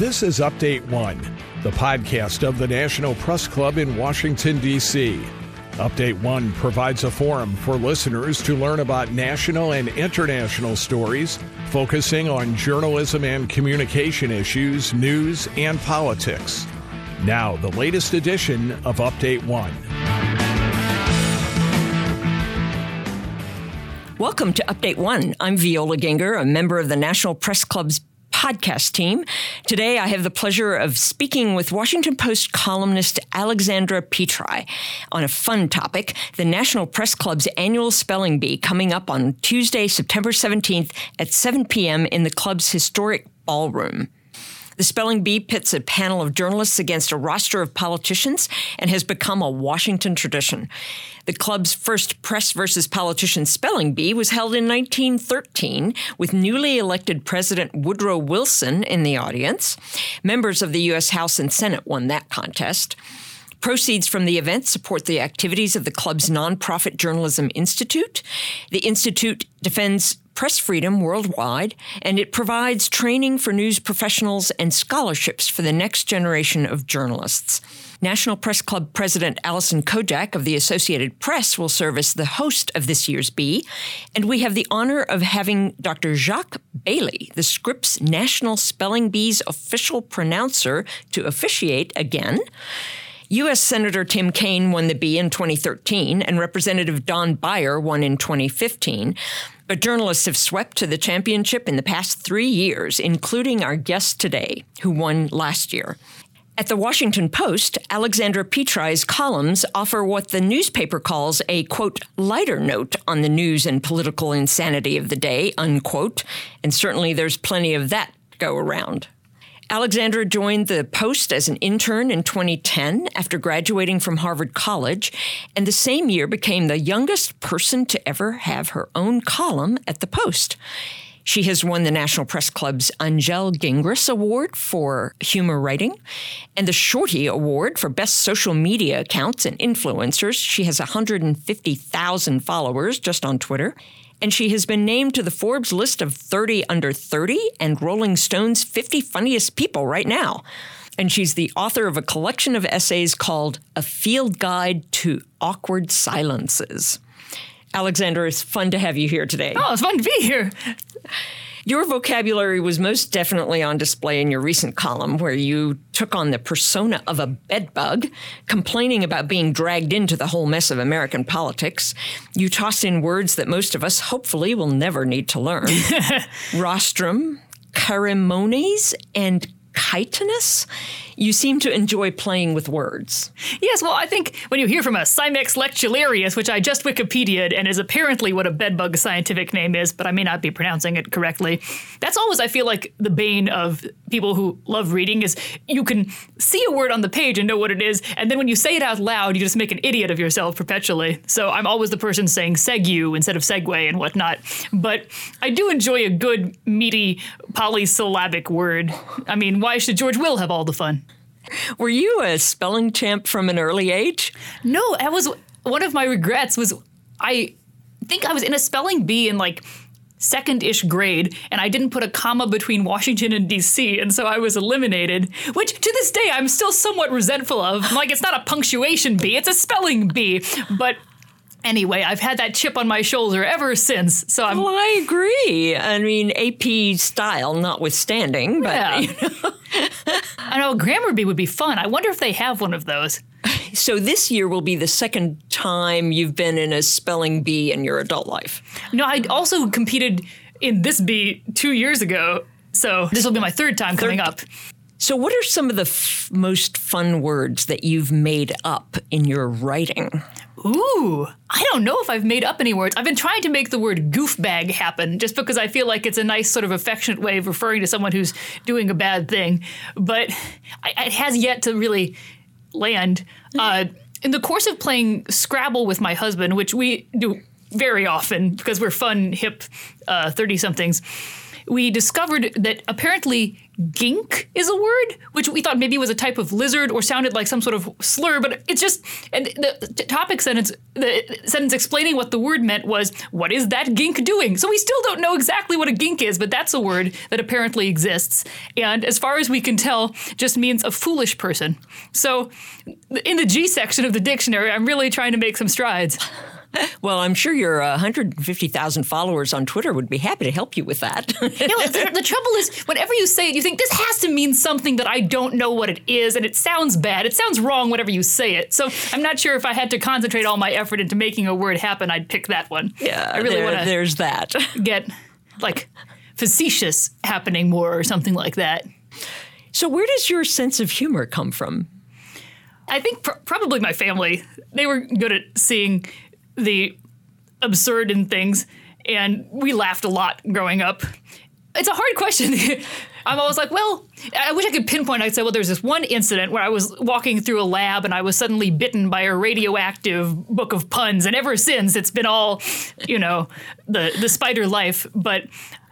This is Update One, the podcast of the National Press Club in Washington, D.C. Update One provides a forum for listeners to learn about national and international stories, focusing on journalism and communication issues, news, and politics. Now, the latest edition of Update One. Welcome to Update One. I'm Viola Ginger, a member of the National Press Club's podcast team. Today, I have the pleasure of speaking with Washington Post columnist Alexandra Petri on a fun topic the National Press Club's annual spelling bee coming up on Tuesday, September 17th at 7 p.m. in the club's historic ballroom. The spelling bee pits a panel of journalists against a roster of politicians and has become a Washington tradition. The club's first press versus politician spelling bee was held in 1913 with newly elected President Woodrow Wilson in the audience. Members of the U.S. House and Senate won that contest. Proceeds from the event support the activities of the club's nonprofit Journalism Institute. The Institute defends press freedom worldwide, and it provides training for news professionals and scholarships for the next generation of journalists. National Press Club President Alison Kodjak of the Associated Press will serve as the host of this year's Bee, and we have the honor of having Dr. Jacques Bailly, the Scripps National Spelling Bee's official pronouncer, to officiate again. U.S. Senator Tim Kaine won the Bee in 2013, and Representative Don Beyer won in 2015. But journalists have swept to the championship in the past three years, including our guest today, who won last year. At the Washington Post, Alexandra Petri's columns offer what the newspaper calls a, quote, lighter note on the news and political insanity of the day, unquote. And certainly there's plenty of that go around. Alexandra joined the Post as an intern in 2010 after graduating from Harvard College, and the same year became the youngest person to ever have her own column at the Post. She has won the National Press Club's Angele Gingras Award for humor writing and the Shorty Award for best social media accounts and influencers. She has 150,000 followers just on Twitter and she has been named to the Forbes list of 30 under 30 and Rolling Stone's 50 funniest people right now. And she's the author of a collection of essays called A Field Guide to Awkward Silences. Alexandra, it's fun to have you here today. Oh, it's fun to be here. Your vocabulary was most definitely on display in your recent column, where you took on the persona of a bedbug, complaining about being dragged into the whole mess of American politics. You tossed in words that most of us hopefully will never need to learn rostrum, ceremonies, and chitinous? You seem to enjoy playing with words. Yes, well, I think when you hear from a Cimex lectularius, which I just Wikipedia'd and is apparently what a bedbug scientific name is, but I may not be pronouncing it correctly, that's always, I feel like, the bane of people who love reading is you can see a word on the page and know what it is, and then when you say it out loud, you just make an idiot of yourself perpetually. So I'm always the person saying segue instead of segue and whatnot. But I do enjoy a good, meaty, polysyllabic word. I mean, why should George Will have all the fun? Were you a spelling champ from an early age? No, that was one of my regrets was I think I was in a spelling bee in like second-ish grade and I didn't put a comma between Washington and DC and so I was eliminated, which to this day I'm still somewhat resentful of. I'm like it's not a punctuation bee, it's a spelling bee. But Anyway, I've had that chip on my shoulder ever since. So I'm. Well, I agree. I mean, AP style notwithstanding, but. Yeah. You know. I know grammar bee would be fun. I wonder if they have one of those. So this year will be the second time you've been in a spelling bee in your adult life. No, I also competed in this bee two years ago. So this will be my third time third coming up. So, what are some of the f- most fun words that you've made up in your writing? Ooh, I don't know if I've made up any words. I've been trying to make the word goofbag happen just because I feel like it's a nice sort of affectionate way of referring to someone who's doing a bad thing. But I, it has yet to really land. Uh, in the course of playing Scrabble with my husband, which we do very often because we're fun, hip 30 uh, somethings, we discovered that apparently gink is a word, which we thought maybe was a type of lizard or sounded like some sort of slur, but it's just and the topic sentence the sentence explaining what the word meant was what is that gink doing? So we still don't know exactly what a gink is, but that's a word that apparently exists. And as far as we can tell, just means a foolish person. So in the G section of the dictionary, I'm really trying to make some strides. Well, I'm sure your uh, 150,000 followers on Twitter would be happy to help you with that. the, the, trouble is, whenever you say it, you think this has to mean something that I don't know what it is, and it sounds bad. It sounds wrong whenever you say it. So I'm not sure if I had to concentrate all my effort into making a word happen, I'd pick that one. Yeah, I really there, want to. There's that. Get like facetious happening more or something like that. So, where does your sense of humor come from? I think pr- probably my family. They were good at seeing the absurd in things, and we laughed a lot growing up. It's a hard question. I'm always like, well, I wish I could pinpoint. I'd say, well, there's this one incident where I was walking through a lab and I was suddenly bitten by a radioactive book of puns, and ever since it's been all, you know, the the spider life. But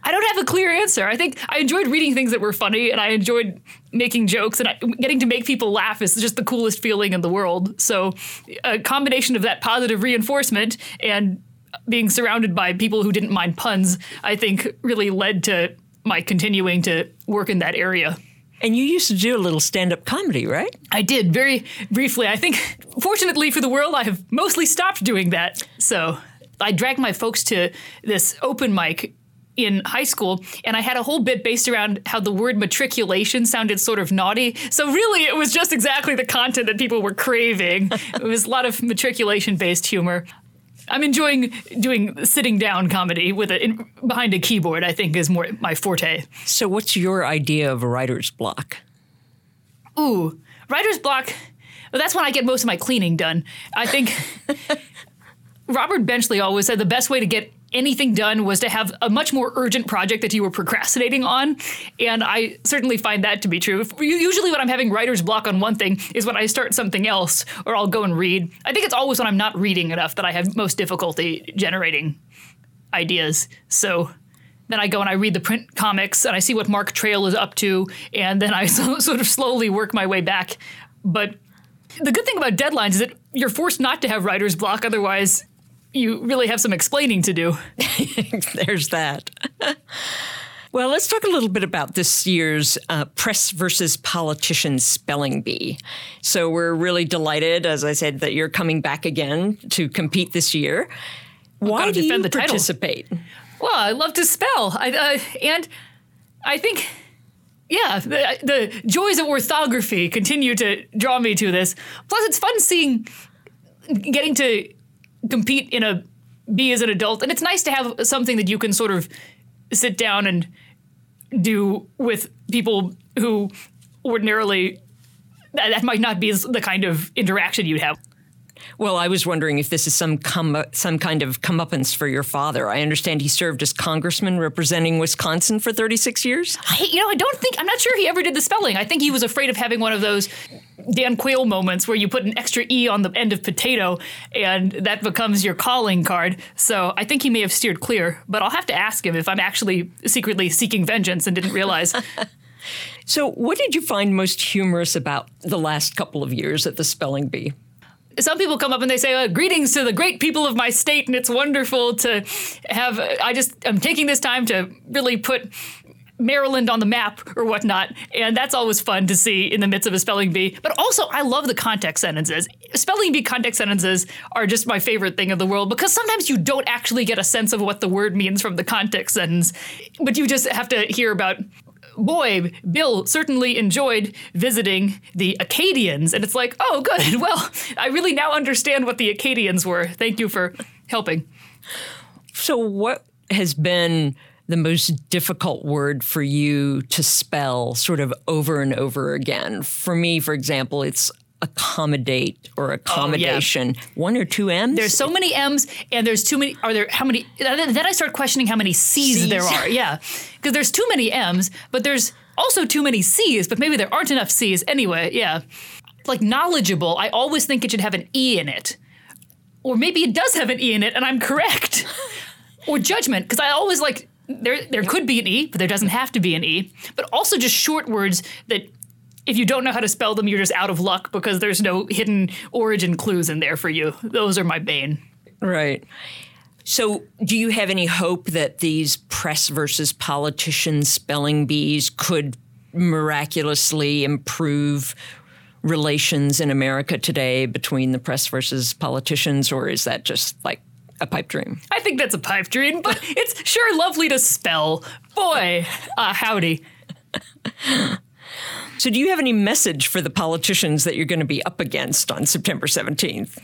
I don't have a clear answer. I think I enjoyed reading things that were funny, and I enjoyed making jokes, and I, getting to make people laugh is just the coolest feeling in the world. So, a combination of that positive reinforcement and being surrounded by people who didn't mind puns, I think, really led to my continuing to work in that area. And you used to do a little stand up comedy, right? I did very briefly. I think, fortunately for the world, I have mostly stopped doing that. So I dragged my folks to this open mic in high school, and I had a whole bit based around how the word matriculation sounded sort of naughty. So really, it was just exactly the content that people were craving. it was a lot of matriculation based humor. I'm enjoying doing sitting down comedy with it behind a keyboard. I think is more my forte. So, what's your idea of a writer's block? Ooh, writer's block. Well, that's when I get most of my cleaning done. I think Robert Benchley always said the best way to get anything done was to have a much more urgent project that you were procrastinating on. And I certainly find that to be true. Usually, when I'm having writer's block on one thing, is when I start something else or I'll go and read. I think it's always when I'm not reading enough that I have most difficulty generating ideas. So then I go and I read the print comics and I see what Mark Trail is up to, and then I sort of slowly work my way back. But the good thing about deadlines is that you're forced not to have writer's block, otherwise, you really have some explaining to do. There's that. Well, let's talk a little bit about this year's uh, Press versus Politician Spelling Bee. So, we're really delighted, as I said, that you're coming back again to compete this year. Why do you participate? Title. Well, I love to spell. I, uh, and I think, yeah, the, the joys of orthography continue to draw me to this. Plus, it's fun seeing, getting to compete in a be as an adult, and it's nice to have something that you can sort of sit down and do with people who ordinarily that, that might not be the kind of interaction you'd have. Well, I was wondering if this is some come, some kind of comeuppance for your father. I understand he served as congressman representing Wisconsin for 36 years. I, you know, I don't think I'm not sure he ever did the spelling. I think he was afraid of having one of those Dan Quayle moments where you put an extra e on the end of potato and that becomes your calling card. So I think he may have steered clear, but I'll have to ask him if I'm actually secretly seeking vengeance and didn't realize. so, what did you find most humorous about the last couple of years at the spelling bee? Some people come up and they say, uh, "Greetings to the great people of my state," and it's wonderful to have. I just I'm taking this time to really put Maryland on the map or whatnot. And that's always fun to see in the midst of a spelling bee. But also, I love the context sentences. Spelling bee context sentences are just my favorite thing in the world because sometimes you don't actually get a sense of what the word means from the context sentence, but you just have to hear about boy, Bill certainly enjoyed visiting the Acadians. And it's like, oh, good. Well, I really now understand what the Acadians were. Thank you for helping. So, what has been the most difficult word for you to spell sort of over and over again? For me, for example, it's accommodate or accommodation. Oh, yeah. One or two M's? There's so many M's and there's too many. Are there, how many? Then I start questioning how many C's, C's. there are. Yeah. Because there's too many M's, but there's also too many C's, but maybe there aren't enough C's. Anyway, yeah. Like knowledgeable, I always think it should have an E in it. Or maybe it does have an E in it and I'm correct. or judgment, because I always like there there could be an E, but there doesn't have to be an E. But also just short words that if you don't know how to spell them, you're just out of luck because there's no hidden origin clues in there for you. Those are my bane. Right. So, do you have any hope that these press versus politicians spelling bees could miraculously improve relations in America today between the press versus politicians, or is that just like a pipe dream? I think that's a pipe dream, but it's sure lovely to spell. Boy, uh, howdy. So, do you have any message for the politicians that you're going to be up against on September 17th?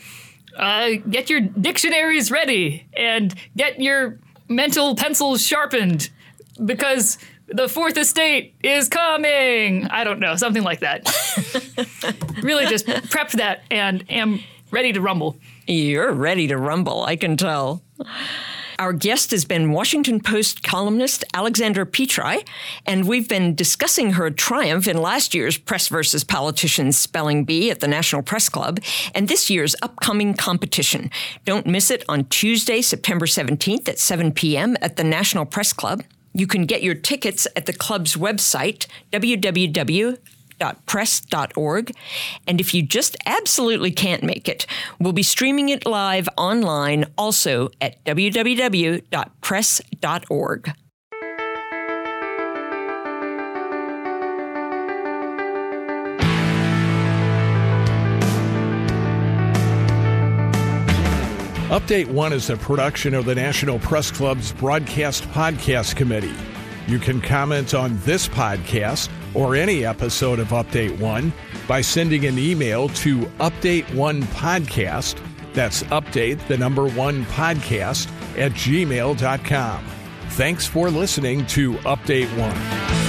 Uh, get your dictionaries ready and get your mental pencils sharpened because the fourth estate is coming. I don't know, something like that. really just prepped that and am ready to rumble. You're ready to rumble, I can tell. Our guest has been Washington Post columnist Alexandra Petri, and we've been discussing her triumph in last year's Press versus Politicians Spelling Bee at the National Press Club and this year's upcoming competition. Don't miss it on Tuesday, September 17th at 7 p.m. at the National Press Club. You can get your tickets at the club's website, www press.org. And if you just absolutely can't make it, we'll be streaming it live online also at www.press.org. Update One is a production of the National Press Club's Broadcast Podcast Committee. You can comment on this podcast or any episode of Update One by sending an email to Update One Podcast. That's update the number one podcast at gmail.com. Thanks for listening to Update One.